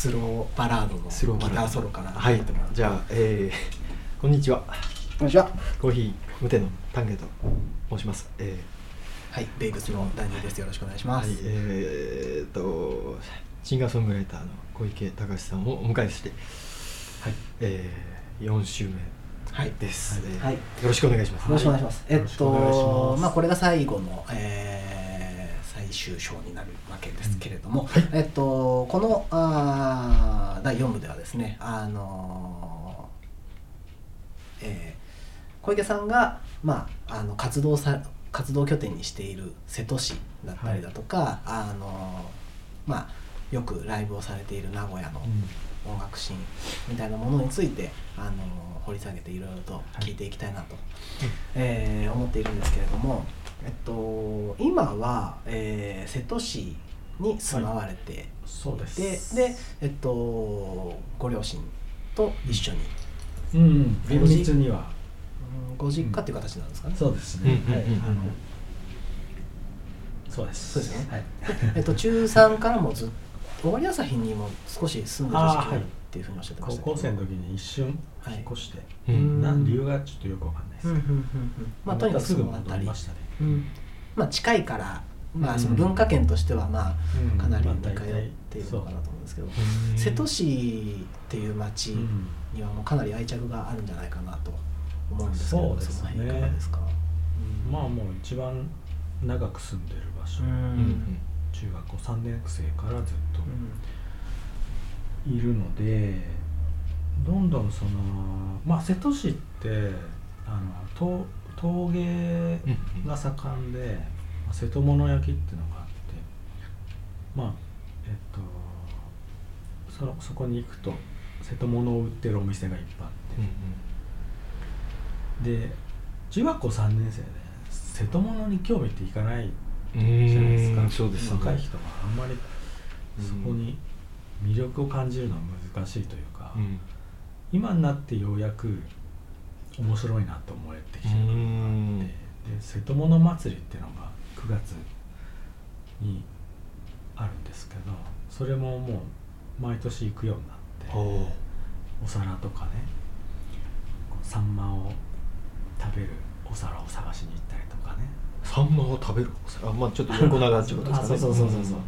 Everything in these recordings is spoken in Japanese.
スローバラードのスローバラード。ギターソロからはい。やってもらってじゃあえー、こんにちは。こんにちは。コーヒー無手の丹下と申します。えはい。ベイブスのダニエルです。よろしくお願いしー、ます、はい。えー、っとシンガーソングライターの小池隆さんをお迎えしてはい。えー、4週目はい。です、えーはい。よろしくお願いします。よろしくお願いします。えっとまあこれが最後の、えー最終章になるわけですけれども、えっとこのあー第4部ではですね、あのーえー小池さんがまああの活動さ活動拠点にしている瀬戸市だったりだとか、あのーまあよくライブをされている名古屋の音楽シーンみたいなものについてあの掘り下げていろいろと聞いていきたいなと、えー思っているんですけれども、えっと、今は、えー瀬戸市に住まわれてい。て、そうです。でえっと、ご両親と一緒に、うん厳密には。うんご実家っていう形なんですかね。そうですね、うんはいうんうん。うんあのそうです。そうですね。はい。えっと、中3からもずっと終わり朝日にも少し住んでた時期あーはいっていうふうにおっしゃってま高したけど。校生の時に一瞬はい。引っ越して、ううん。んなん理由がちょっとよくわかんないです。うんうんうんうん。まあとにかくすぐ戻りましたね、うん。まあ近いから、まあ、うん。その文化圏としてはまうん。あかなりまあ似通っているのかなと思うんですけど、う。ん。瀬戸市っていう町うんにはもうかなり愛着があるんじゃないかなと思うんですけどそうですね。の辺いかがですか、うん。まあもう一番長く住んでる場所、うん。うん中学校3年生からずっと。うんいるのでどんどんそのまあ瀬戸市ってあの陶陶芸が盛んで、まあ瀬戸物焼きっていうのがあってまあえっとそのそこに行くと瀬戸物を売ってるお店がいっぱいあって、で中学校3年生で瀬戸物に興味っていかないうんじゃないですか、若い人があんまりそこに魅力を感じるのは難しいというか、うん。今になってようやく面白いなと思えてきてる部分があうん。ってで瀬戸物祭りっていうのが9月にあるんですけどそれももう毎年行くようになってほお皿とかねサンマを食べるお皿を探しに行ったりとかね。うサンマを食べるあまあちょっと横長ってことですかね。あそうそうそうそうそう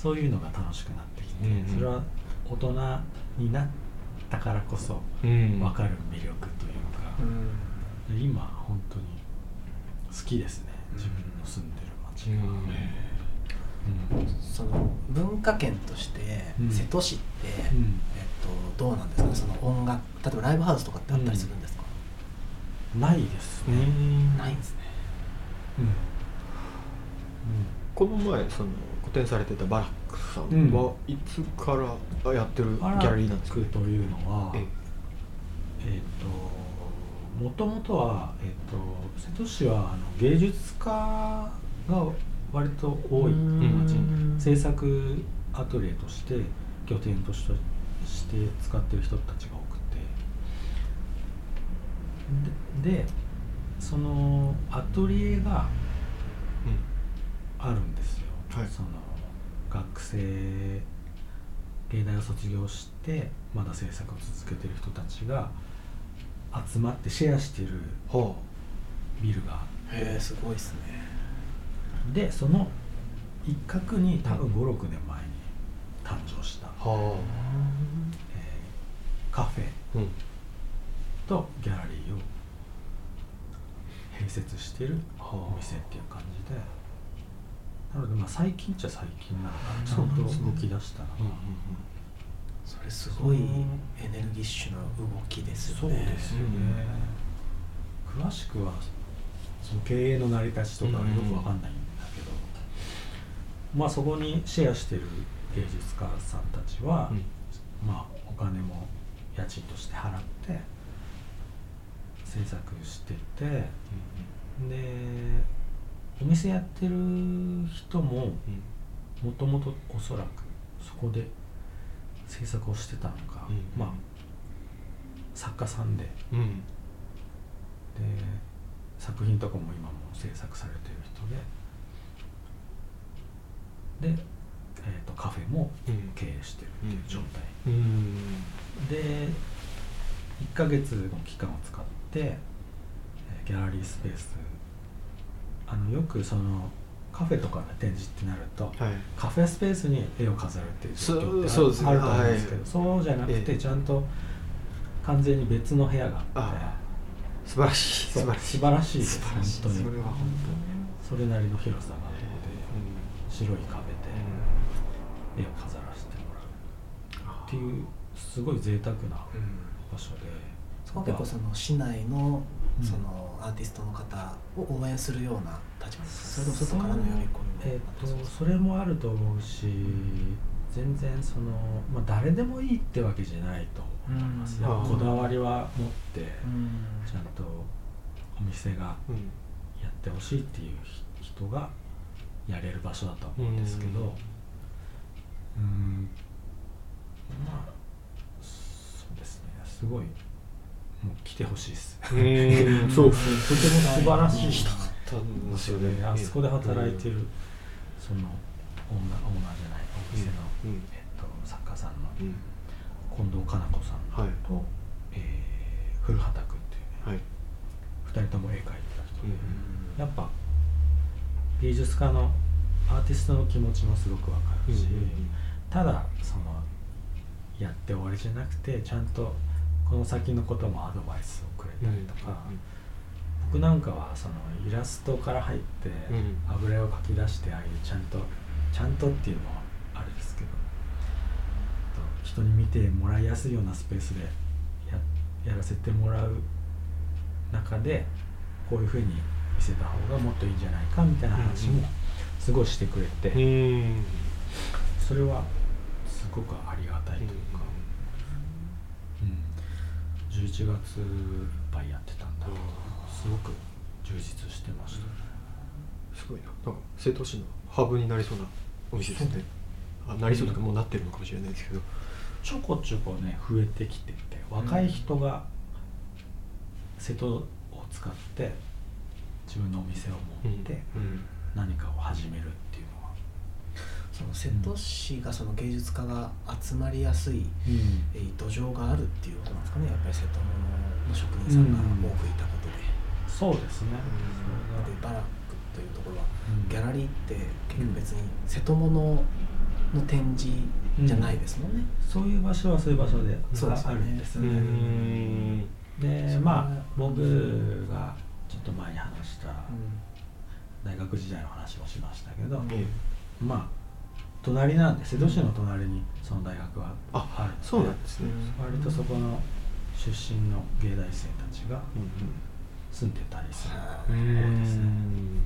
そういうのが楽しくなってきて、うんうん。それは大人になったからこそうん。分かる魅力というか、うん。で今本当に好きですね自分の住んでる街が、うん。その文化圏としてうん。瀬戸市って、うん。えっと、どうなんですかね？その音楽例えばライブハウスとかってあったりするんですか、ないですうね、ん。ないんですね。うん。この前その個展されてたバラックさんはいつからやってるギャラリーなんですか？ックというのはええ。っ、ともともとは、えっと瀬戸市はあの芸術家が割と多い町うん。制作アトリエとして拠点として使ってる人たちが多くて。ででそのアトリエがあるんですよ、はい。その学生芸大を卒業してまだ制作を続けてる人たちが集まってシェアしてるはビルがへえすごいですね。でその一角に多分56年前に誕生した、あはえーカフェとギャラリーを併設してるはあお店っていう感じでなのでまあ最近っちゃ最近なのかな。ちゃそうんなんですねと動き出したのうんが、それすごいエネルギッシュな動きですよね。そうですよね、詳しくはその経営の成り立ちとかよくわかんないんだけど、まあそこにシェアしてる芸術家さんたちは、うん。まあお金も家賃として払って制作しててでお店やってる人ももともとおそらくそこで制作をしてたのか、うん。まあ作家さんで。うん。うんで作品とかも今も制作されてる人で。でえー、とカフェも経営してるっていう状態、うん。で1ヶ月の期間を使ってえーギャラリースペースあのよくそのカフェとかの展示ってなるとはい。カフェスペースに絵を飾るっていう状況ってあると思うんですけど、はい。そうじゃなくええてちゃんと完全に別の部屋があってあ素晴らしい。素晴らしい。素晴らしいです。本当に。それは本それなりの広さがあって、当に白い壁で絵を飾らせてもらうっていうすごい贅沢な場所で、そこは結構その市内のうん。そのアーティストの方を応援するような立場ですかそれとも外からの呼び込みえもっとそれもあると思うし、全然その、まあ、誰でもいいってわけじゃないと思います、うん。やっぱあーこだわりは持ってうん。ちゃんとお店がうんやってほしいっていう人がやれる場所だと思うんですけどうん。うん。まあそうですね。すごいもう来てほしいです。うん そう。とても素晴らしい人たんですよでね。あそこで働いてるそのオーナーオーナーじゃないお店の、えっと、作家さんのうん。近藤かな子さんと、はい。えー古畑君っていうねはい。2人とも絵描いてた人で、うんやっぱ芸術家のアーティストの気持ちもすごくわかるし、ただそのやって終わりじゃなくてちゃんとこの先のこともアドバイスをくれたりとか、僕なんかはそのイラストから入ってうん。油絵を描き出してああいうちゃんとちゃんとっていうのはあるんですけど。と人に見てもらいやすいようなスペースでややらせてもらう中でこういうふうに見せた方がもっといいんじゃないかみたいな話もすごいしてくれて、うんそれはすごくありがたいというか、うん、11月。いっぱいやってたんだ。けどすごく充実してました、すごいな。なんか瀬戸市のハブになりそうなお店ですね。あなりそうとかもうなってるのかもしれないですけど。ちょこちょこね増えてきてて若い人が瀬戸を使って自分のお店を持ってうん。何かを始めるっていうその瀬戸市がその芸術家が集まりやすいえー土壌があるっていうことなんですかね。やっぱり瀬戸物の職人さんが多くいたことで、そうですね、でバラックというところはうん。ギャラリーって結局別に瀬戸物の展示じゃないですもんね、そういう場所はそういう場所でそうですよね。あるんですね、ん。でまあ僕がちょっと前に話した大学時代の話をしましたけど、えまあ隣なんで瀬戸市の隣にその大学は？ああそうなんですね。割とそこの出身の芸大生たちがうん住んでたりするう多いですね、ん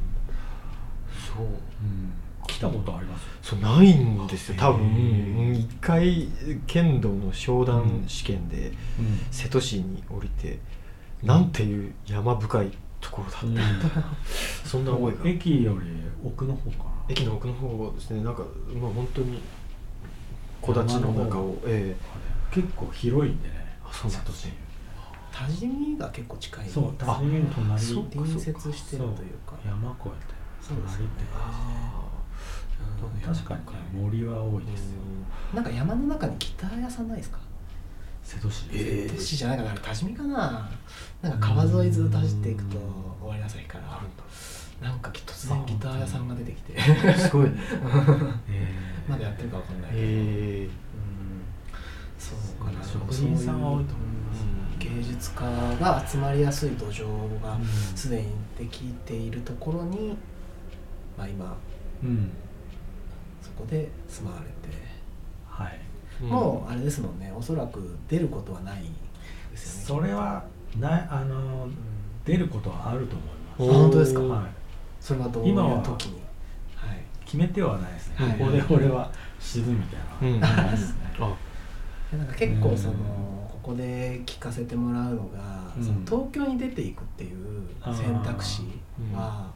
そう。うん、来たことあります？そうないんですよ。多分一回剣道の商談試験でうん。瀬戸市に降りてなんていう山深いところだったんだ、そんな思いが。駅より奥の方かな駅の奥の方ですね。なんかまあ本当に木立の中をえ結構広いんでね。あそうなん瀬戸市多治見が結構近い。そう多治見の隣。そう隣接してるというか。山越えてそうですよね。隣って確かにね森は多いですよ。なんか山の中にギター屋さんないですか？瀬戸市。え都市じゃない。かな多治見かな。なんか川沿いずっと走っていくと終わりなさいからなんか突然ギター屋さんが出てきて。すごいね。えー。まだやってるかわかんないけど、えうん。そうかな。職人さんは多いと思います芸術家が集まりやすい土壌がうん。すでにできているところに、まあ、今うん。そこで住まわれて、はい。もうあれですもんね。おそらく出ることはないですよね。それはないあの出ることはあると思いおまあ本当ですか、す、はい、それはどういう今は時に？はい。決めてはないですね、はい。ここで俺は死ぬみたいな、うん。ないですねなんか結構その、うんここで聞かせてもらうのが、うん。その東京に出ていくっていう選択肢は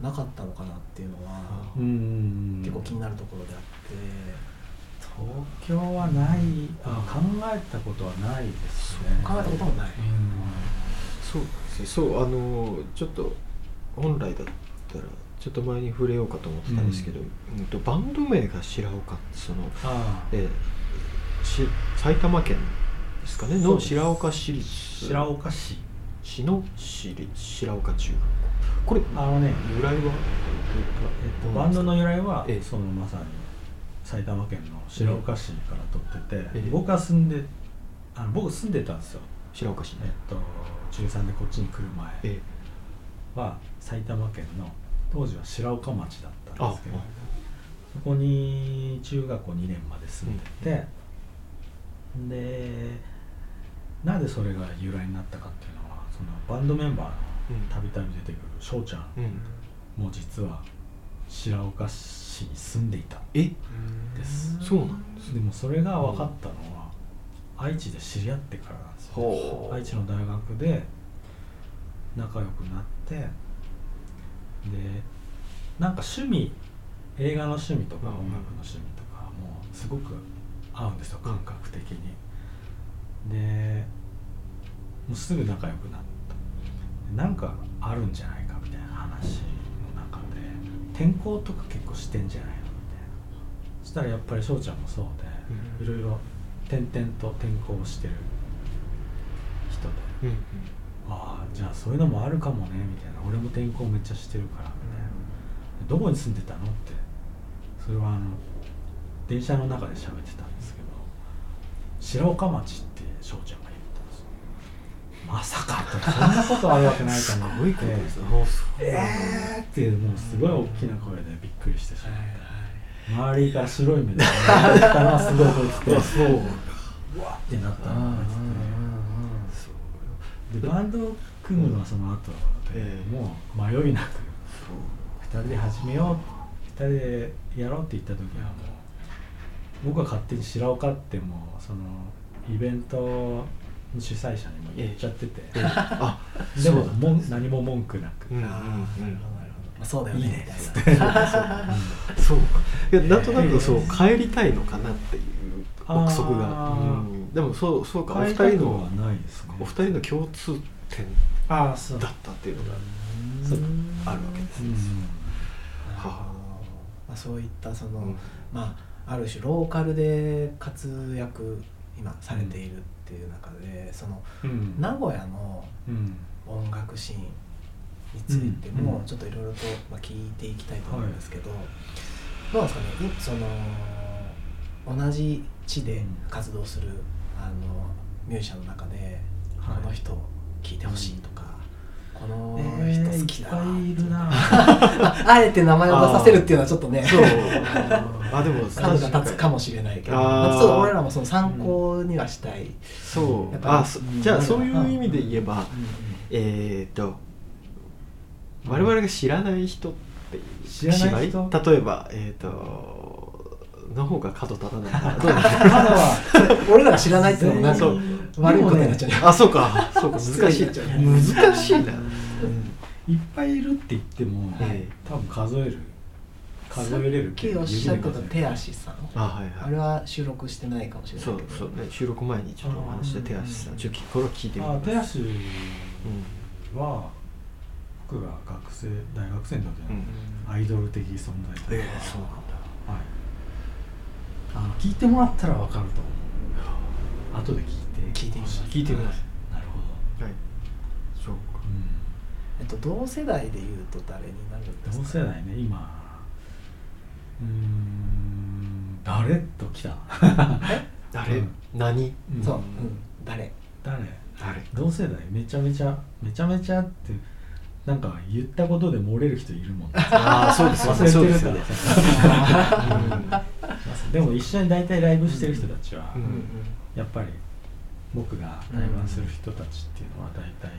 なかったのかなっていうのは、うん。結構気になるところであって。東京はない。あ考えたことはないですね。考えたこともない、うん。そうですね。そうあのちょっと本来だっったらちょっと前に触れようかと思ってたんですけど、うん。とバンド名が白岡その、あえーし埼玉県ですかね？の白岡市立。白岡市。市の市立白岡中学校。これあのね由来は？えっと、バンドの由来は、ええ。そのまさに埼玉県の白岡市から取ってて、ええ。僕が住んであの僕住んでたんですよ、白岡市えっと、中3でこっちに来る前え。は埼玉県の当時は白岡町だったんあですけどそこに中学校2年まで住んでて、でなんでそれが由来になったかっていうのはそのバンドメンバーのうんたびたび出てくる翔ちゃんうん。も実は白岡市に住んでいた。え？です。そうなんですでもそれが分かったのは愛知で知り合ってからなんですよ愛知の大学で仲良くなってでなんか趣味映画の趣味とかうん。音楽の趣味とかもうすごく合うんですよ感覚的に。でもうすぐ仲良くなった。なんかあるんじゃないかみたいな話の中で転校とか結構してんじゃないのみたいな。そしたらやっぱり翔ちゃんもそうで、いろいろ転々と転校してる人で。うんうんああじゃあそういうのもあるかもねみたいな。俺も転校めっちゃしてるからみたいなどこに住んでたの？って。それはあの電車の中で喋ってたんですけど。白岡町って翔ちゃんが言ったんですよ。まさかとそんなことあるわけないと す思ってごいことですね。あそうえーってもうすごい大きな声でびっくりしてしまって周りから白い目で見たのはすごい覚えててあそううわってなったのを覚えてでバンドを組むのはその後で、ええもう迷いなく2人で始めよう2人でやろうって言った時はもう僕は勝手に白岡ってもうそのイベントの主催者にも言っちゃってて、ええ。あ でももん何も文句なく、うんうんあーなるほどなるほど、まあ、そうだよね。ねみたいなそうか。いやなんとなくそう帰りたいのかなっていう憶測が。うんでもそうそうかお二人のはないですね。お二人の共通点だったっていうのがあるわけですね。うん。なるほどまあ、そういったその、うん。まあある種ローカルで活躍今されているっていう中で、そのうん。名古屋のうん。音楽シーンについてもちょっといろいろとまあ聞いていきたいと思うんですけど、どうなんですかね？いその同じ地で活動するあのミュージシャンの中で、はい。この人聴いてほしいとか、このえ人ー好きだいっぱいいるな。あ あえて名前を出させるっていうのはちょっとねそう。あでも角が立つかもしれないけどちょっと俺らもその参考にはしたい、そう。やっぱあそうん。じゃあそういう意味で言えばえー、と我々が知らない人っていう知らない人？例えばえー、との方が角立たない 俺らが知らないってのもなんか悪いことになっちゃうね。あそうか。そうか。難しい難しいな、いっぱいいるって言っても、ええ。多分数える数えれるさっきおっしゃってた手足さん。あはいはいあれは収録してないかもしれないけど。そうそう。ね収録前にちょっとお話して手足さんちょっとこれを聞いてみます。あ手足うんは僕が学生大学生の時うん。のアイドル的存在というか、ええそうなあの聞いてもらったら分かると思う。後で聞いて。聞いてみます。聞いてみますなるほど、はい。そうか。えっと同世代でいうと誰になるんですか？同世代ね今。うーん誰と来た？誰、うん。何？うん。そう、うん、誰？誰？誰？同世代。めちゃめちゃめちゃめちゃってなんか言ったことで漏れる人いるもんね。ああそうですよね。忘れてるかそうです。でも一緒に大体ライブしてる人たちは、うん。うん。うん。やっぱり僕が対バンする人たちっていうのは大体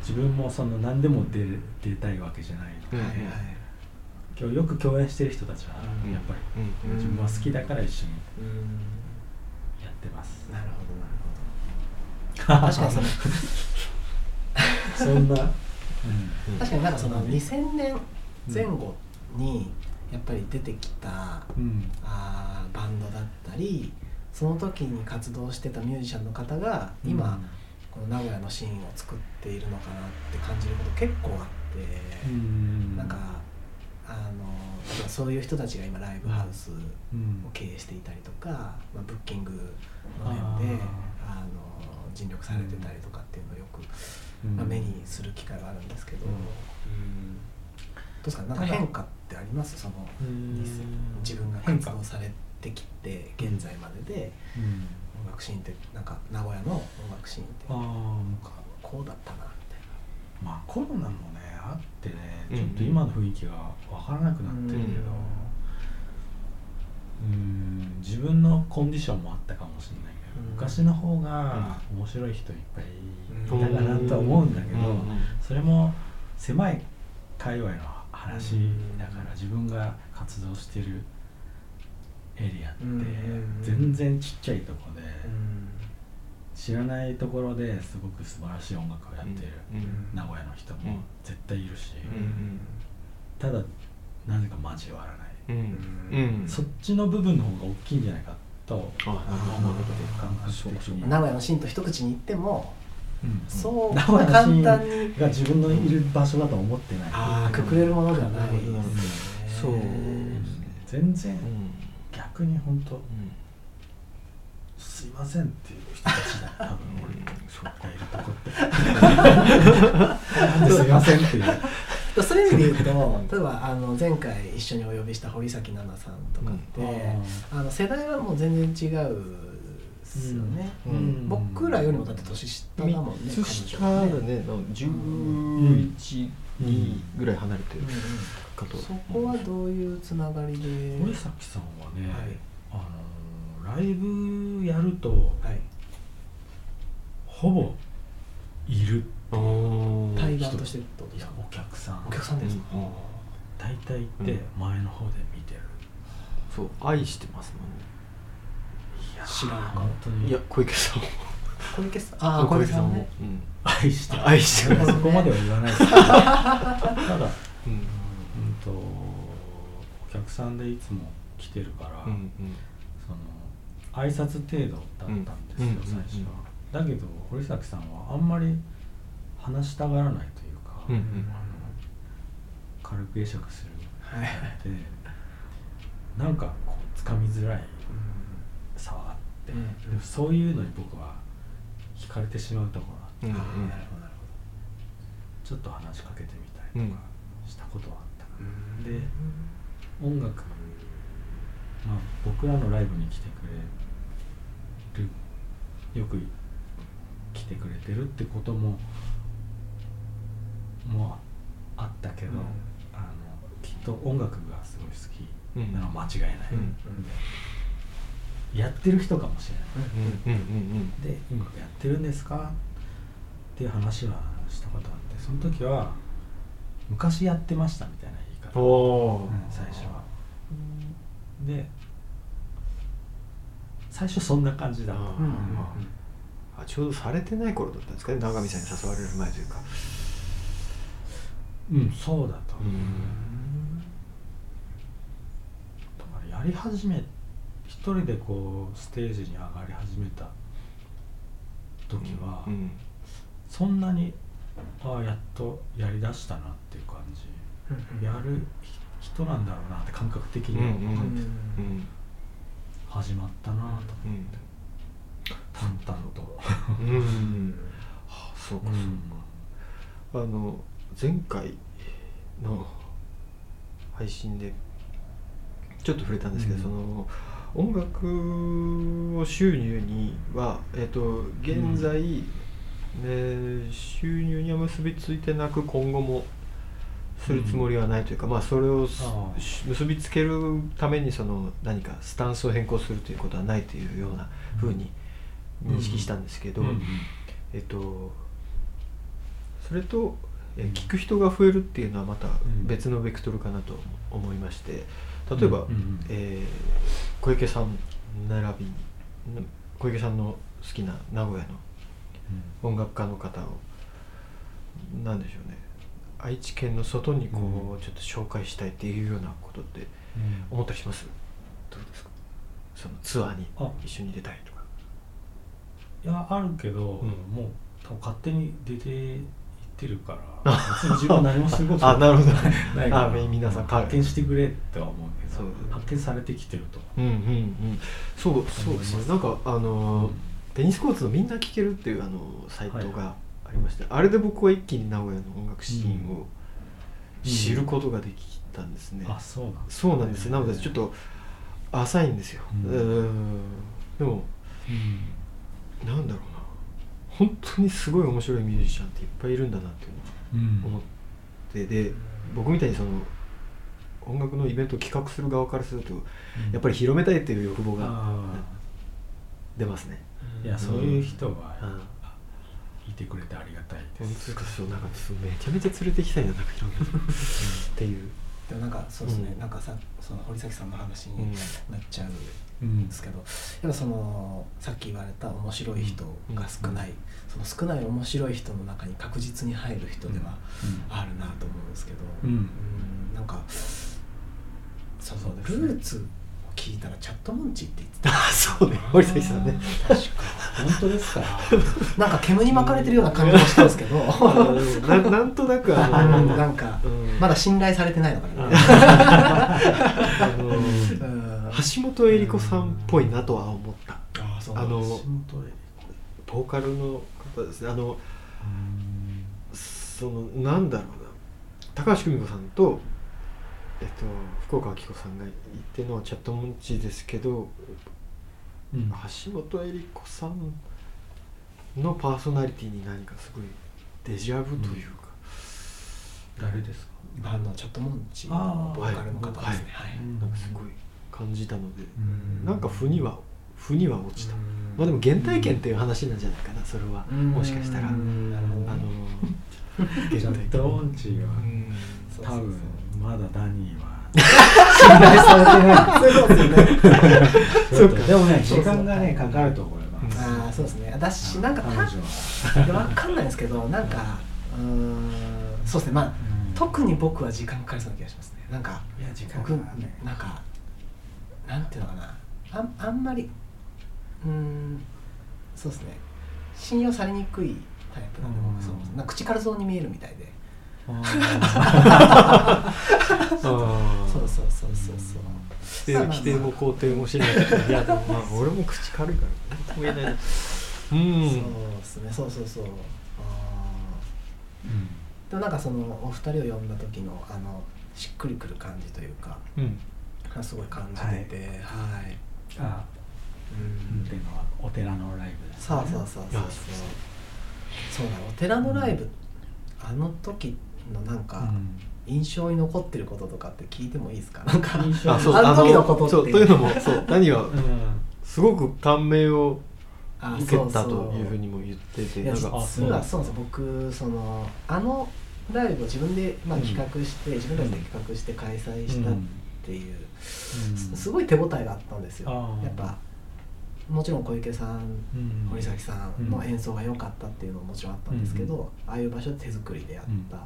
自分もその何でも出出たいわけじゃないので、今日よく共演してる人たちはうん。やっぱりうん。自分は好きだから一緒にうん。やってます、なるほどなるほど。確かにそのそんな、確かになんかその2000年前後にやっぱり出てきたうん。あーバンドだったりその時に活動してたミュージシャンの方が今、この名古屋のシーンを作っているのかなって感じること結構あってうん。なんかあの例えばそういう人たちが今ライブハウスうん。を経営していたりとか、まあ、ブッキングの面であの尽力されてたりとかっていうのをよく、うん。まあ、目にする機会があるんですけど、うん。どうですかなんか変化ってあります？そのうん自分が活動されてきて現在まででうん。音楽シーンってなんか名古屋の音楽シーンってああなんか。こうだったなみたいな。まあコロナもねあってねうん。ちょっと今の雰囲気が分からなくなってるけど。うん。自分のコンディションもあったかもしれないけど、うん。昔の方が面白い人いっぱいいたかなとは思うんだけど、うん。それも狭い界隈の話だから自分が活動してるエリアってうん全然ちっちゃいとこでうん。知らないところですごく素晴らしい音楽をやってるうん名古屋の人もうん。絶対いるし、うんただなぜか交わらない、そっちの部分の方が大きいんじゃないかと思って感覚的に。名古屋のシーンと一口に言っても、うんそう簡単に。が自分のいる場所だと思ってない。ああくくれるものではない。ですそう。ね全然うん逆に本当うん。すいませんっていう人たちだ多分そう俺がいるとこって。すいませんっていう。そう。いう意味で言うと例えばあの前回一緒にお呼びした堀崎奈々さんとかって、あの世代はもう全然違うですよね、うん。うん。僕らよりもだって年下だもんね3つ下だね。の11、2ぐらい離れてるかと。そこはどういうつながりで？森崎さんはね、はい。あのライブやるとはい。ほぼいる。対バンとしてってこといやですかお客さん。お客さんですか、うん。うん大体行って前の方で見てる、そう愛してますもんね知らんか本当にいや小池さんも。小池さん？ああ小池さんねうん。愛してる。愛してる。そこまでは言わないです。けどただうん。うんとお客さんでいつも来てるから、うんうん。その挨拶程度だったんですよ、うん最初は、うん。だけど堀崎さんはあんまり話したがらないというか、うんうん。あの軽く会釈するはいでなんかこう掴みづらいうんでもそういうのに僕は惹かれてしまうところがあって。うんなるほどなるちょっと話しかけてみたりとかしたことはあったかほな、どで音楽まあ僕らのライブに来てくれるよく来てくれてるってことももあったけど、うん。あのきっと音楽がすごい好きなのは間違いない、うん。でやってる人かもしれない、うんうんうんで音楽やってるんですかっていう話はしたことあってその時は昔やってましたみたいな言い方。うん最初は。で最初そんな感じだった。あー。うんうんあちょうどされてない頃だったんですかね永見さんに誘われる前というか。うんそうだと思う、やり始め一人でこうステージに上がり始めた時は、うん。そんなにああやっとやりだしたなっていう感じ。うんやる人なんだろうなって感覚的に分かってうん。始まったなと思って、淡々と、うん。うんはあそうかそうか。あの前回の配信でちょっと触れたんですけど、うん。その音楽を収入には、えっと現在、えー収入には結びついてなく今後もするつもりはないというか、まあそれを結びつけるためにその何かスタンスを変更するということはないというようなふうに認識したんですけど、うんえっとそれと、えー聞く人が増えるっていうのはまたん。別のベクトルかなと思いまして例えば、うんうんえー小池さん並びにん小池さんの好きな名古屋の音楽家の方をなんでしょうね。愛知県の外にこう、うん。ちょっと紹介したいっていうようなことってうん。思ったりします？どうですか？そのツアーにあ。一緒に出たいとか。いやあるけど、うん。もう多分勝手に出ていっってるから。別に自分は何もすることあなるほど。ないから。あ皆さん発見してくれっては思うけど発見されてきてると。うんうんうん。そうそうですね。なんかあのーテニスコーツのみんな聴けるっていうあのサイトがありまして、あれで僕は一気に名古屋の音楽シーンを知ることができたんですね、あそうなんだそうなんですなのでちょっと浅いんですよ。ううんん。でもうん。なんだろうな本当にすごい面白いミュージシャンっていっぱいいるんだなっていうのを思ってで僕みたいにその音楽のイベントを企画する側からするとやっぱり広めたいっていう欲望があ出ますね。ーいやそういう人がうん。いてくれてありがたいで本す当ですか？そうなんかそうめちゃめちゃ連れてきたいななんかいろんなっていう、でもなんかそうですね、うん。なんかさその堀崎さんの話うん。になっちゃううんんですけど、やっぱそのさっき言われた面白い人が少ない、その少ない面白い人の中に確実に入る人ではあるなと思うんですけど、うん。うんうんなんかそのそうですね。ルーツを聞いたらチャットモンチって言ってた。あ そうね森崎さんね。確か本当ですか。なんか煙に巻かれてるような感じもしたんですけど。な なんとなくああののなんかうん。まだ信頼されてないのかな、橋本恵理子さんっぽいなとは思った。あそうあのボーカルの方ですね。あのそのなんだろうな。高橋久美子さんと、えっと、福岡明子さんが言ってるのはチャットモンチですけどうん。橋本恵理子さんのパーソナリティに何かすごいデジャブというか、誰ですか？あのチャットモンチあー。のボーカルの方ですね。はい。はい。なんかすごい感じたので、うん。なんか負には負には落ちた、うん。まあでも原体験っていう話なんじゃないかなそれは、うん。もしかしたら、うんなるほど。あの チャットオンチは。うん。そうそうそう多分まだダニーは信頼されてないそうですねでもね。時間がねかかると思いますああそうですね。私なんか彼た女はわかんないですけどなんかうんそうですね。まあ特に僕は時間かかりそうな気がしますね。なんかいや時間僕がねなんかなんていうのかな。あんあんまりうんそうですね。信用されにくいタイプなんで僕そうなんか口軽そうに見えるみたいで。そうそうそうそうそう。否定否定も肯定もしないいやでもまあ俺も口軽いから言えないなうんそうですね。そうそうそう。あー。でもなんかそのお二人を呼んだ時のあのしっくりくる感じというかうん。すごい感じててはい、あうん。っていうのはお寺のライブですそうそうそうそうそう。そうだお寺のライブ、あの時のなんか、うん。印象に残ってることとかって聞いてもいいですか？なんか印象あそうあの時のことってそうというのもそう 何はうん。すごく感銘をあ受けたというふうにも言っててなんか実はそうですよ。僕そのあのライブを自分で、まあ、うん。企画して、自分たちで企画して開催したっていう、うん。すすごい手応えがあったんですよ。やっぱもちろん小池さん堀崎さんの演奏が良かったっていうのももちろんあったんですけど、ああいう場所で手作りでやった、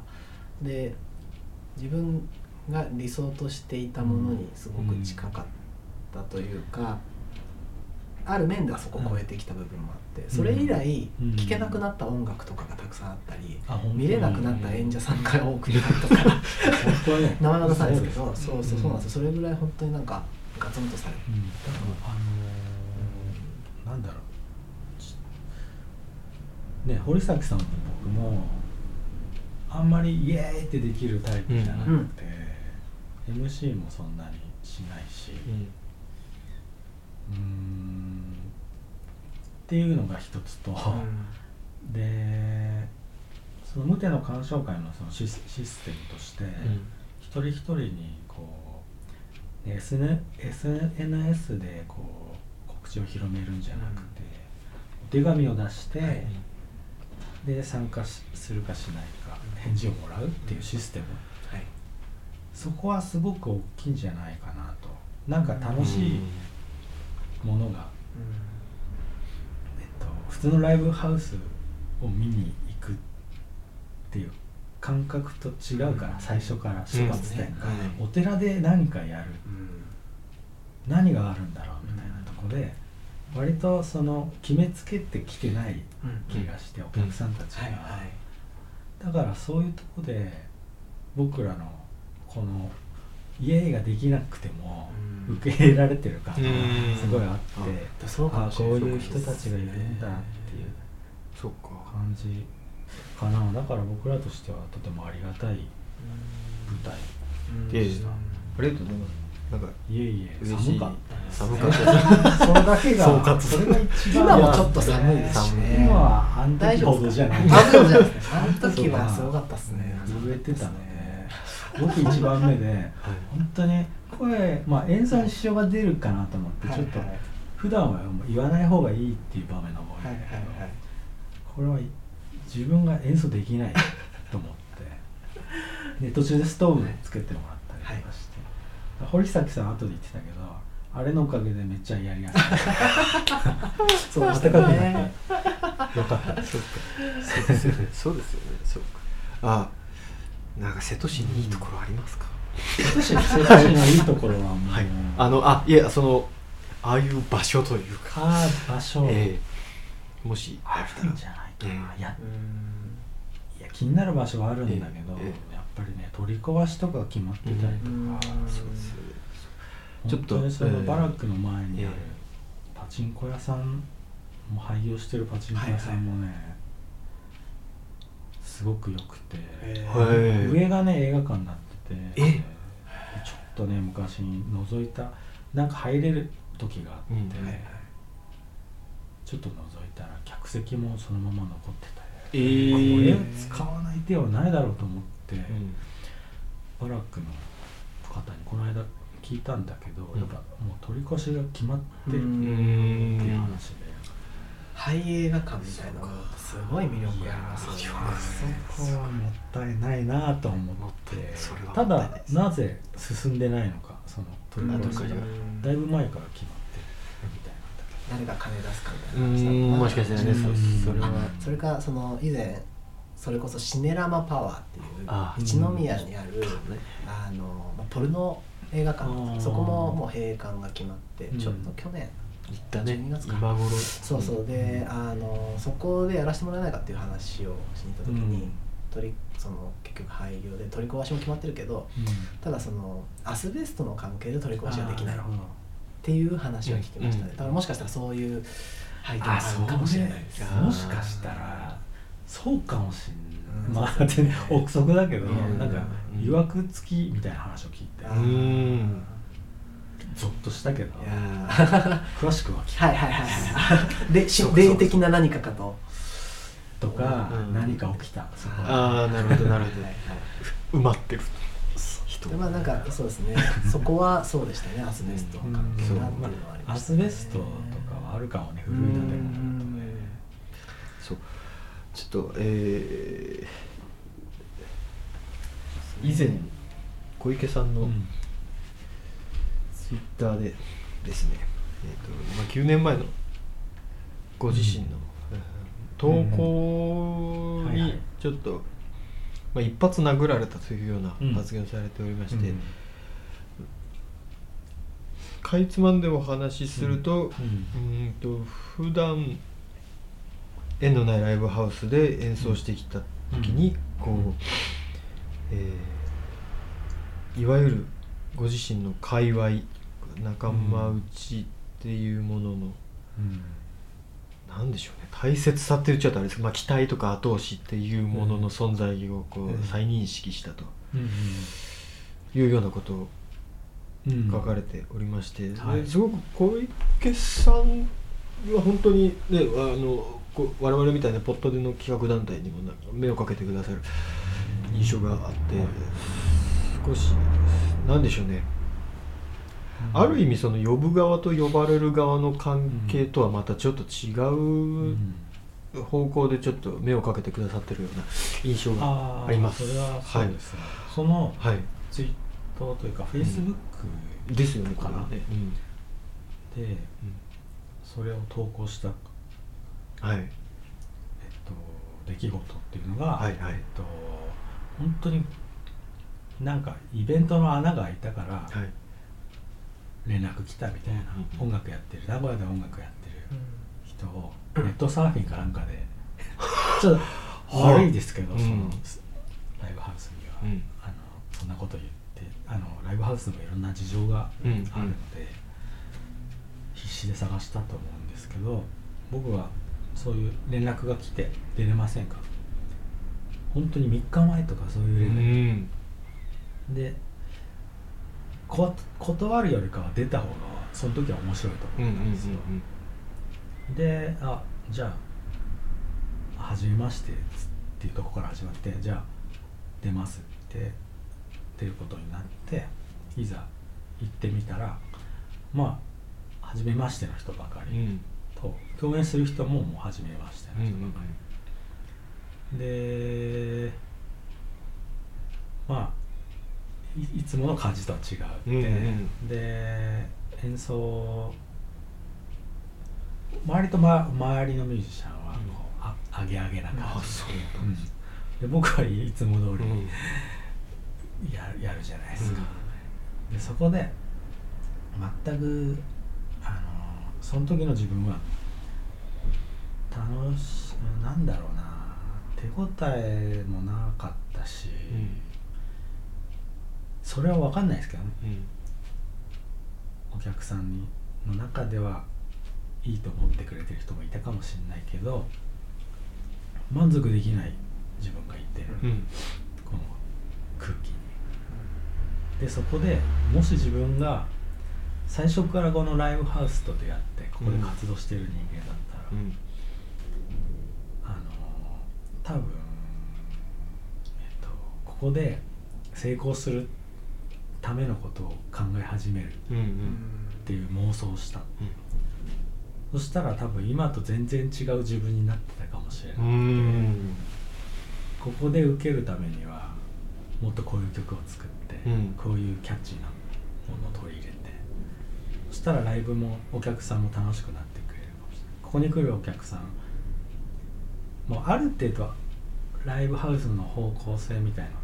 で自分が理想としていたものにすごく近かったというか、ある面ではそこを超えてきた部分もあって、それ以来うん。聴けなくなった音楽とかがたくさんあったり、あ本当に。見れなくなった演者さんが多くいたりとか本当に名前は出さないですけどそそううそうそうなんですよ。それぐらい本当になんかガツンとされてうん。あのーなんだろう。ね堀崎さんも僕もあんまりイエーイってできるタイプじゃなくて、MC もそんなにしないし。うん。っていうのが一つと、でその無手の鑑賞会のそのシスシステムとして、一人一人にこう、ね、SN SNS でこう告知を広めるんじゃなくて、お手紙を出して、で参加しするかしないか返事をもらうっていうシステム、はい。そこはすごく大きいんじゃないかなと。なんか楽しいものが、えっと、普通のライブハウスを見に行くっていう感覚と違うから、最初から出発点が、はい。お寺で何かやる。うん。何があるんだろうみたいなとこで割とその決めつけてきてない気がして、お客さんたちが、はいはい。だからそういうとこで僕らのこの家ができなくてもうん。受け入れられてる感がうん。すごいあってだそうかあこういう人たちがいるんだっていうそうか。感じかな。だから僕らとしてはとてもありがたい舞台うん。いやいやありがとうございますなんかいえいえ寒かった寒かったそれだけが総括それが一番今もちょっと寒いですしね。今はあん時ほどじゃない。あそうじゃない。ですかあの時はすごか。ったですね震えてたので僕一番目で本当に声まあ演奏に支障が出るかなと思ってちょっとは普段はもう言わない方がいいっていう場面の方がはいはいはいこれは自分が演奏できないと思って。で途中でストーブでつけてもらったりとかして、堀崎さん後で言ってたけどあれのおかげでめっちゃやりやすい。そうでした暖かくなってねよかった。そうかそうですよね。そうですよね。そうか。あなんか瀬戸市にいいところありますか、私瀬戸市のいいところはもう、はい。あのあいやそのああいう場所というか。あー場所、ええ。もしあるんじゃないかな、ええいや気になる場所はあるんだけど、ええやっぱりね取り壊しとか決まってたりとか、うん。そうですちょっとそのええ。バラックの前にあるえ。パチンコ屋さんも廃業してるパチンコ屋さんもね、すごく良くて、え。はい上がね映画館になってて。え？ちょっとね昔に覗いたなんか入れる時があって、うん。はいはい。ちょっと覗いたら客席もそのまま残ってたえこれえ使わない手はないだろうと思って、うんバラックの方にこの間聞いたんだけど、うん。やっぱもう取り越しが決まってるうってんいう話で、ハイ映画館みたいなのすごい魅力がありますよね。そこはもったいないなと思って。ただなぜ進んでないのかその取り越しが。うんだいぶ前から決まってるみたいなんだけ誰が金出すかみたういな話だん。もしかしたらねうん。そそれは。あそれかその以前それこそシネラマパワーっていうあ一宮にあるね。あのまあポルノ映画館そこももう閉館が決まってうん。ちょっと去年行ったね。12月か今頃。そうそう。であのそこでやらせてもらえないかっていう話をしに行った時に、うん。取りその結局廃業で取り壊しも決まってるけどど、ただそのアスベストの関係で取り壊しができない。っていう話を聞きましたね、うん。だからもしかしたらそういう背景もああるかもしれないです。もしかしたらそうかもしんうんない、まあそうですね憶測だけど、うん。なんかうん。いわくつきみたいな話を聞いて、あうーん。ゾッとしたけど詳しくは聞はいはいはいはい。でし霊的な何かかと？とか、うん。何か起きた。そこああなるほどなるほど。埋まってる。まあなんかそうですね。そこはそうでしたね。アスベストうん。関係なっていうのはありまアしたね。スベストとかはあるかもね。古い建物だと。ねそうちょっとえー以前小池さんのうん。ツイッターでですね、えーとまあ、9年前のご自身の、えー投稿にちょっと、まあ、一発殴られたというようなうん。発言をされておりまして、うん。かいつまんでお話しすると、うんと普段縁のないライブハウスで演奏してきた時に、こう、うんえーいわゆるご自身の界隈仲間内っていうものの、うん。なんでしょうね。大切さって言っちゃうとあれですけど、まあ、期待とか後押しっていうものの存在をこう、うん。再認識したとうんいうようなことをうん。書かれておりまして、すごく小池さんは本当にねあの我々みたいなポットでの企画団体にも目をかけてくださる印象があって少しなんでしょうね。ある意味その呼ぶ側と呼ばれる側の関係とはまたちょっと違ううん方向でちょっと目をかけてくださってるような印象がああります。それはそうですね、そのはい、ツイートというかフェイスブックですよね。こかなれはね。うん。でそれを投稿した、えはい。っと、出来事っていうのが、はいはい。えっと、本当になんかイベントの穴が開いたからはい。連絡来たみたいな、うん音楽やってる名古屋で音楽やってる人をネットサーフィンかなんかで ちょっと悪いですけど、うん。そのライブハウスには、うん。あのそんなこと言ってあのライブハウスにもいろんな事情があるので、必死で探したと思うんですけど僕はそういう連絡が来て出れませんか？本当に3日前とかそういうう連絡、ん。でこ断るよりかは出た方がその時は面白いと。思ったんですよ、であじゃあ初めましてっていうところから始まってじゃあ出ますって出ることになっていざ行ってみたらまあ初めましての人ばかり。うんうんと共演する人ももう初めましてうんの人ばかり、でまあいいつもの感じとは違うって、で演奏周りと、ま、周りのミュージシャンはこう、あアゲアゲな感じあそううん。で僕はいつも通うん。りや,、やるじゃないですか、でそこで全くその時の自分は楽しなんだろうな手応えもなかったし、それは分かんないですけどね。うん。お客さんにの中ではいいと思ってくれてる人もいたかもしれないけど満足できない自分がいて、うん。この空気に。でそこでもし自分が最初からこのライブハウスと出会ってここで活動してる人間だったら、うん。あの多分、えっと、ここで成功するためのことを考え始めるうんうん。っていう妄想をした、うん。そしたら多分今と全然違う自分になってたかもしれなういここで受けるためにはもっとこういう曲を作って、うん。こういうキャッチーなものを取り入れてそしたらライブもお客さんも楽しくなってくれるかもしれない。ここに来るお客さんもうある程度ライブハウスの方向性みたいなのっ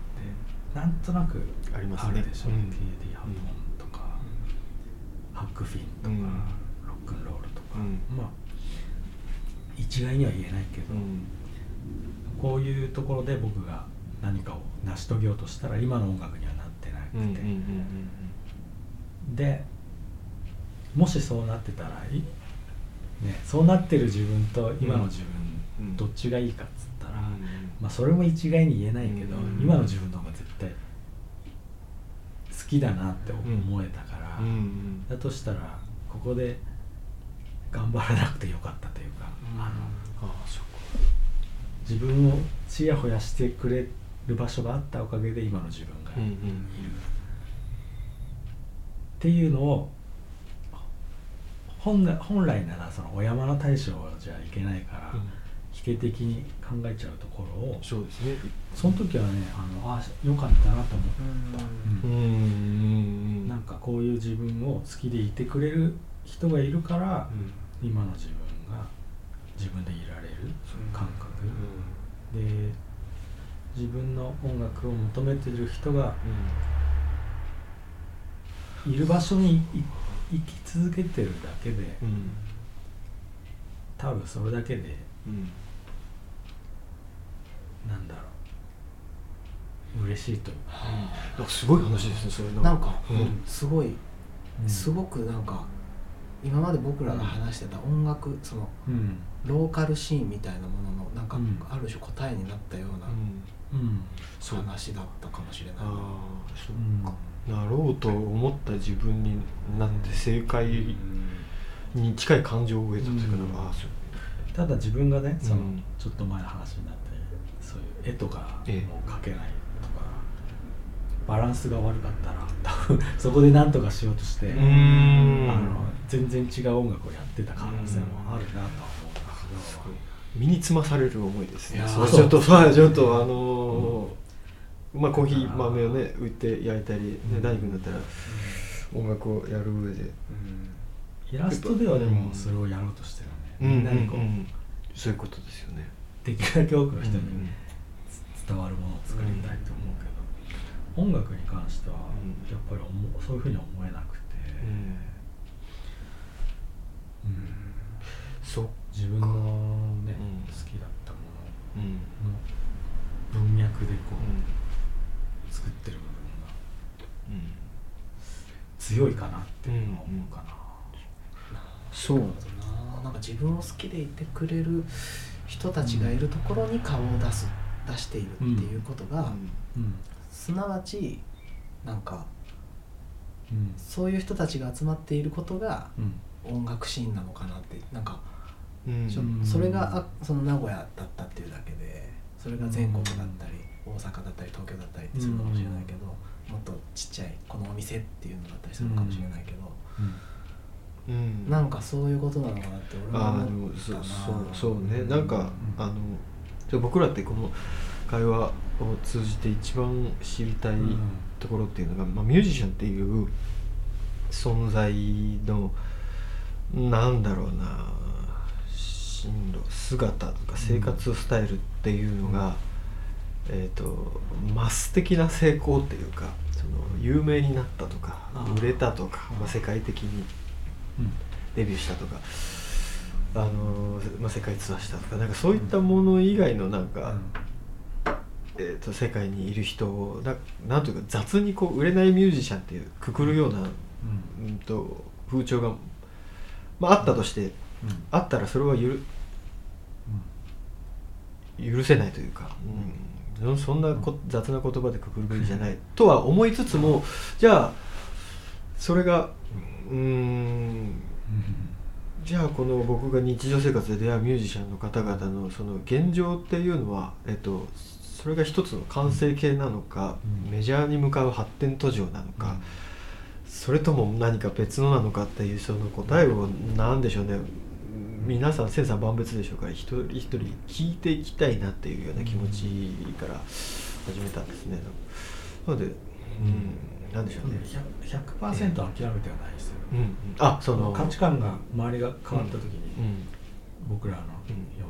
てなんとなくありますね。あるでしょ、う。ん。TAD ハーモンとか、ハックフィンとか、うん。ロックンロールとか、うん。まあ一概には言えないけど、うん。こういうところで僕が何かを成し遂げようとしたら今の音楽にはなってなくて、うんうんうん。でもしそうなってたらい、ね、そうなってる自分と今の自分、うん。どっちがいいかっつったら、うん。まあ、それも一概に言えないけど、うん。今の自分の方が絶対好きだなって思えたから、だとしたらここで頑張らなくてよかったというか、あの自分をちやほやしてくれる場所があったおかげで今の自分がいる、っていうのを本来本来ならそのお山の大将じゃいけないから、否定的に考えちゃうところをそうですね。その時はねあのあよかったなと思った、うん。うん。うん。なんかこういう自分を好きでいてくれる人がいるから、今の自分が自分でいられる感覚、で自分の音楽を求めてる人がいる場所にい生き続けてるだけでうん。うん多分それだけでうん。なんだろう。嬉しいというか、なんかすごい話ですねそれなんか、うん。すごいうん。すごくなんか今まで僕らが話してた音楽そのうん。ローカルシーンみたいなもののなんかうん。ある種答えになったようなうん。うん。そう話だったかもしれない。ああそうんっかなろうと思った自分になんで正解に近い感情を得たというかうんただ自分がねその、うんちょっと前の話になってそういう絵とかもええ描けないとか、バランスが悪かったら多分 そこで何とかしようとして、あの全然違う音楽をやってた可能性もあるなとは思うんけど、身につまされる思いですね。ちょっとはい ちょっとあのーまあコーヒー豆をね売って焼いたり、ねうん。大工だったら音楽をやる上で。イラストではでもそれをやろうとしてるよね、みんなにこう、うんそういうことですよね。できるだけ多くの人にうん伝わるものを作りたいと思うけど、音楽に関してはうん。やっぱり思うそういうふうに思えなくて、うん。そう自分のね、うん。好きだったもうん。ののでこう作ってる部分がうん強いかなっていうのは思うかな、そう。なななんか自分を好きでいてくれる人たちがいるところに顔を出す出しているっていうことが、うん。すなわちなんかうん。そういう人たちが集まっていることがうん。音楽シーンなのかなってなんかうん。それがあその名古屋だったっていうだけでそれが全国だったり大阪だったり東京だったりするかもしれないけどもっとちっちゃいこのお店っていうのだったりするかもしれないけどうん。なんかそういうことなのかなって俺は思ったな。もそうそうね。なんかあのじゃあ僕らってこの会話を通じて一番知りたいうん。ところっていうのが、まあ、ミュージシャンっていう存在のなんだろうな進路姿とか生活スタイルっていうのが、えー、とマス的な成功っていうかその有名になったとか売れたとか、まあ、世界的にうん。デビューしたとか、あのーまあ、世界ツアーしたとかなんかそういったもの以外のなんか、えー、と世界にいる人をななんというか雑にこう売れないミュージシャンっていうくくるような、うん。うん、と風潮が、まあ、あったとして、うん。あったらそれはゆる許せないというか、うん、そんなこ雑な言葉でくくるべきじゃないとは思いつつもじゃあそれがうーんじゃあこの僕が日常生活で出会うミュージシャンの方々のその現状っていうのは、えっと、それが一つの完成形なのか、うん。メジャーに向かう発展途上なのか、それとも何か別のなのかっていうその答えを何でしょうね皆さん千差万別でしょうから一人一人聞いていきたいなっていうような気持ちから始めたんですね。なので、うん、なんでしょうね。100%諦めてはないですよ、うん、あその価値観が周りが変わった時に、うん。僕らのよう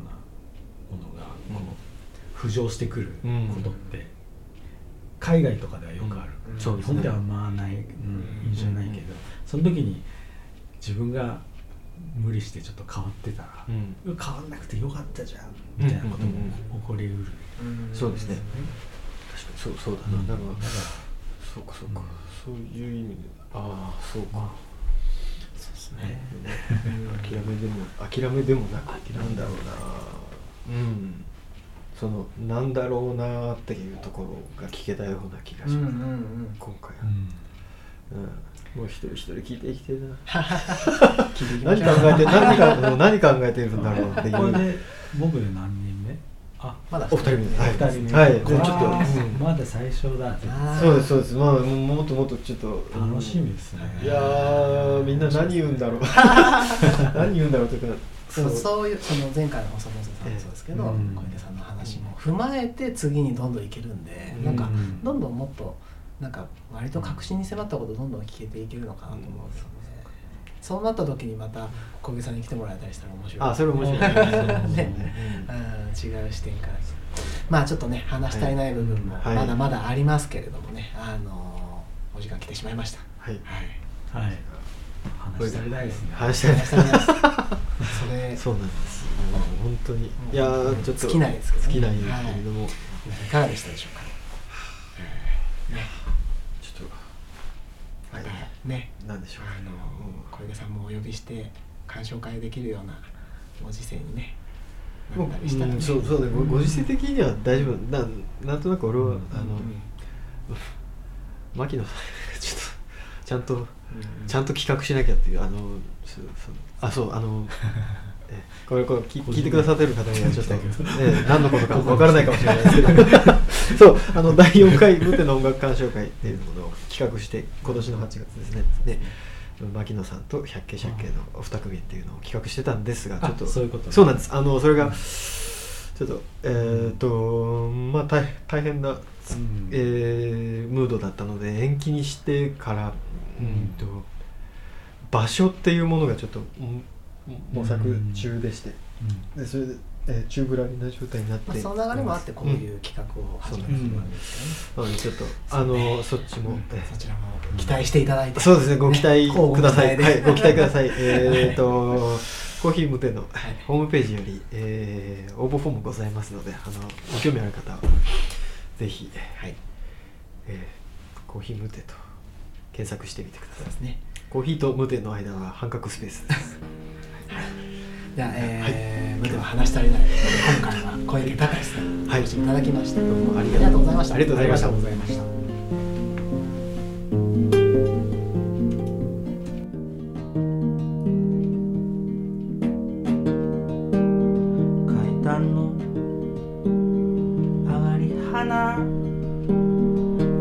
なものが浮上してくるうん。ことって海外とかではよくある、うん。そうですね。日本ではまない、うん、印象ないけど、その時に自分が無理してちょっと変わってたら、うん変わんなくてよかったじゃんみたいなことも起こりうる、そうですね。確かに。そうそうだな、うん。だからだからそうかそうか、うん。そういう意味で。ああそうか、そうですね。諦めでも諦めでもなく。なんだろうなうん。そのなんだろうなっていうところが聞けたような気がします、うんうんうん。今回は、うん。うんもう一人一人聞いていきてえな。何考えて何か何考えてるんだろうっていう。これで僕で何人目？あまだお二人目。ですはい。二人目はいちょっと。はうんまだ最初だそうですそうです。まあももっともっとちょっと。楽しみですね。いやーみんな何言うんだろう。何言うんだろうというか。そうそう。いうその前回の細野さんもそうですけど、うん。小出さんの話も踏まえて次にどんどんいけるんで、うん。なんかどんどんもっとなんか割と確信に迫ったことどんどん聞けていけるのかなと思うんですよね、そうなった時にまた小出さんに来てもらえたりしたら面白い。あそれ面白い。ね。うん違う視点から。まあちょっとね話し足りない部分もはい。まだまだありますけれどもね、あのお時間来てしまいました。はい。はい。はい。話し足りないですね。話したい話し足りないですそれ。そうなんです。もう本当に。いやーちょっと尽きないですけどね。尽きないですけれども、い。かがでしたでしょうか。ねはいね。なんでしょう。あの小出さんもお呼びして鑑賞会できるようなご時世にねなったりしたそうそうね。ごご時世的には大丈夫。なんなんとなく俺は、うん。あの、牧野さんちょっとちゃんとちゃんと企画しなきゃっていうあのそそあそうあのえこれこれ聞聞いてくださってる方にはちょっと、ね、何のことかわからないかもしれないですけど。そうあの第4回無手の音楽鑑賞会っていうものを企画して今年の8月ですね。で牧野さんと百景百景のお二組っていうのを企画してたんですがちょっとあそういうことね。そうなんです。あのそれがちょっとえっ、とまあ大大変なうん。えームードだったので延期にしてから、うん。と場所っていうものがちょっとうん模索中でして、でそれで、えー、中ぐらいな状態になって、まあ、その流れもあってこういう企画を始めるわけですね、うん、ちょっとあのそっちも、そちらも期待していただいて、そうですねご期待ください、はい、ご期待ください。えっと、コーヒー無添のホームページより、えー、応募フォームございますのであのご興味ある方はぜひ、はい。えー、コーヒー無添と検索してみてください、ね、コーヒーと無添の間は半角スペースです。じゃあ、えー、はい、では話し足りない。今回は小池隆さん、はい、いただきました。どうもありがとうございました。ありがとうございました。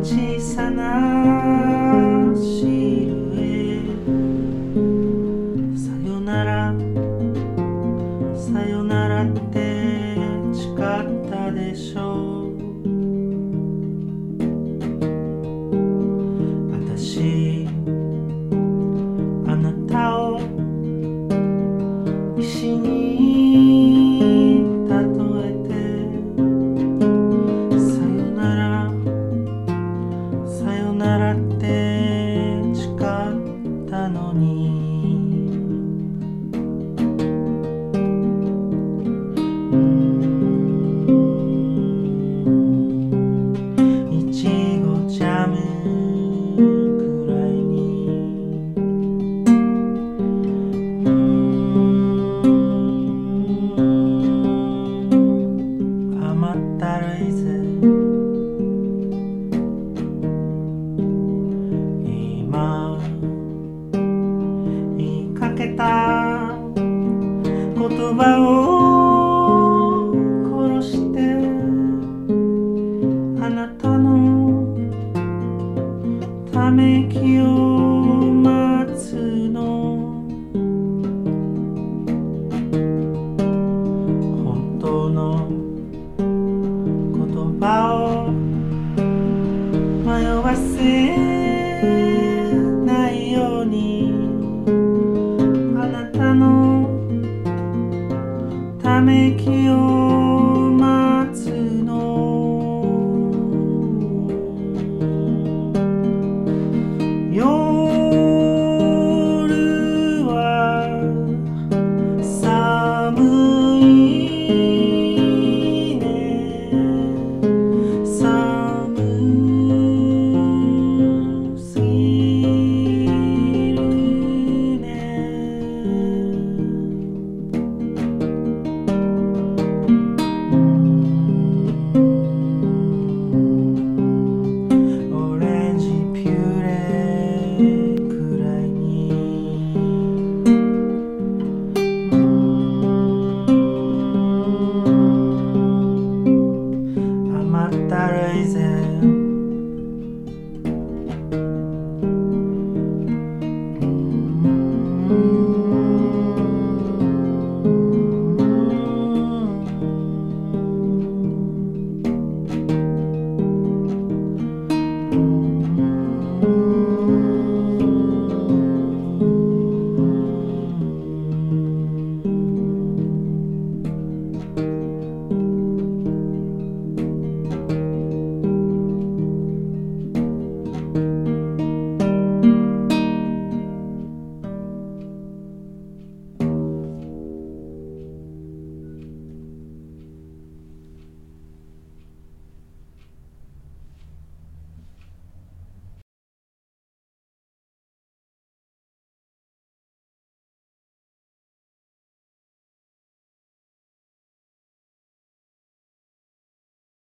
小さな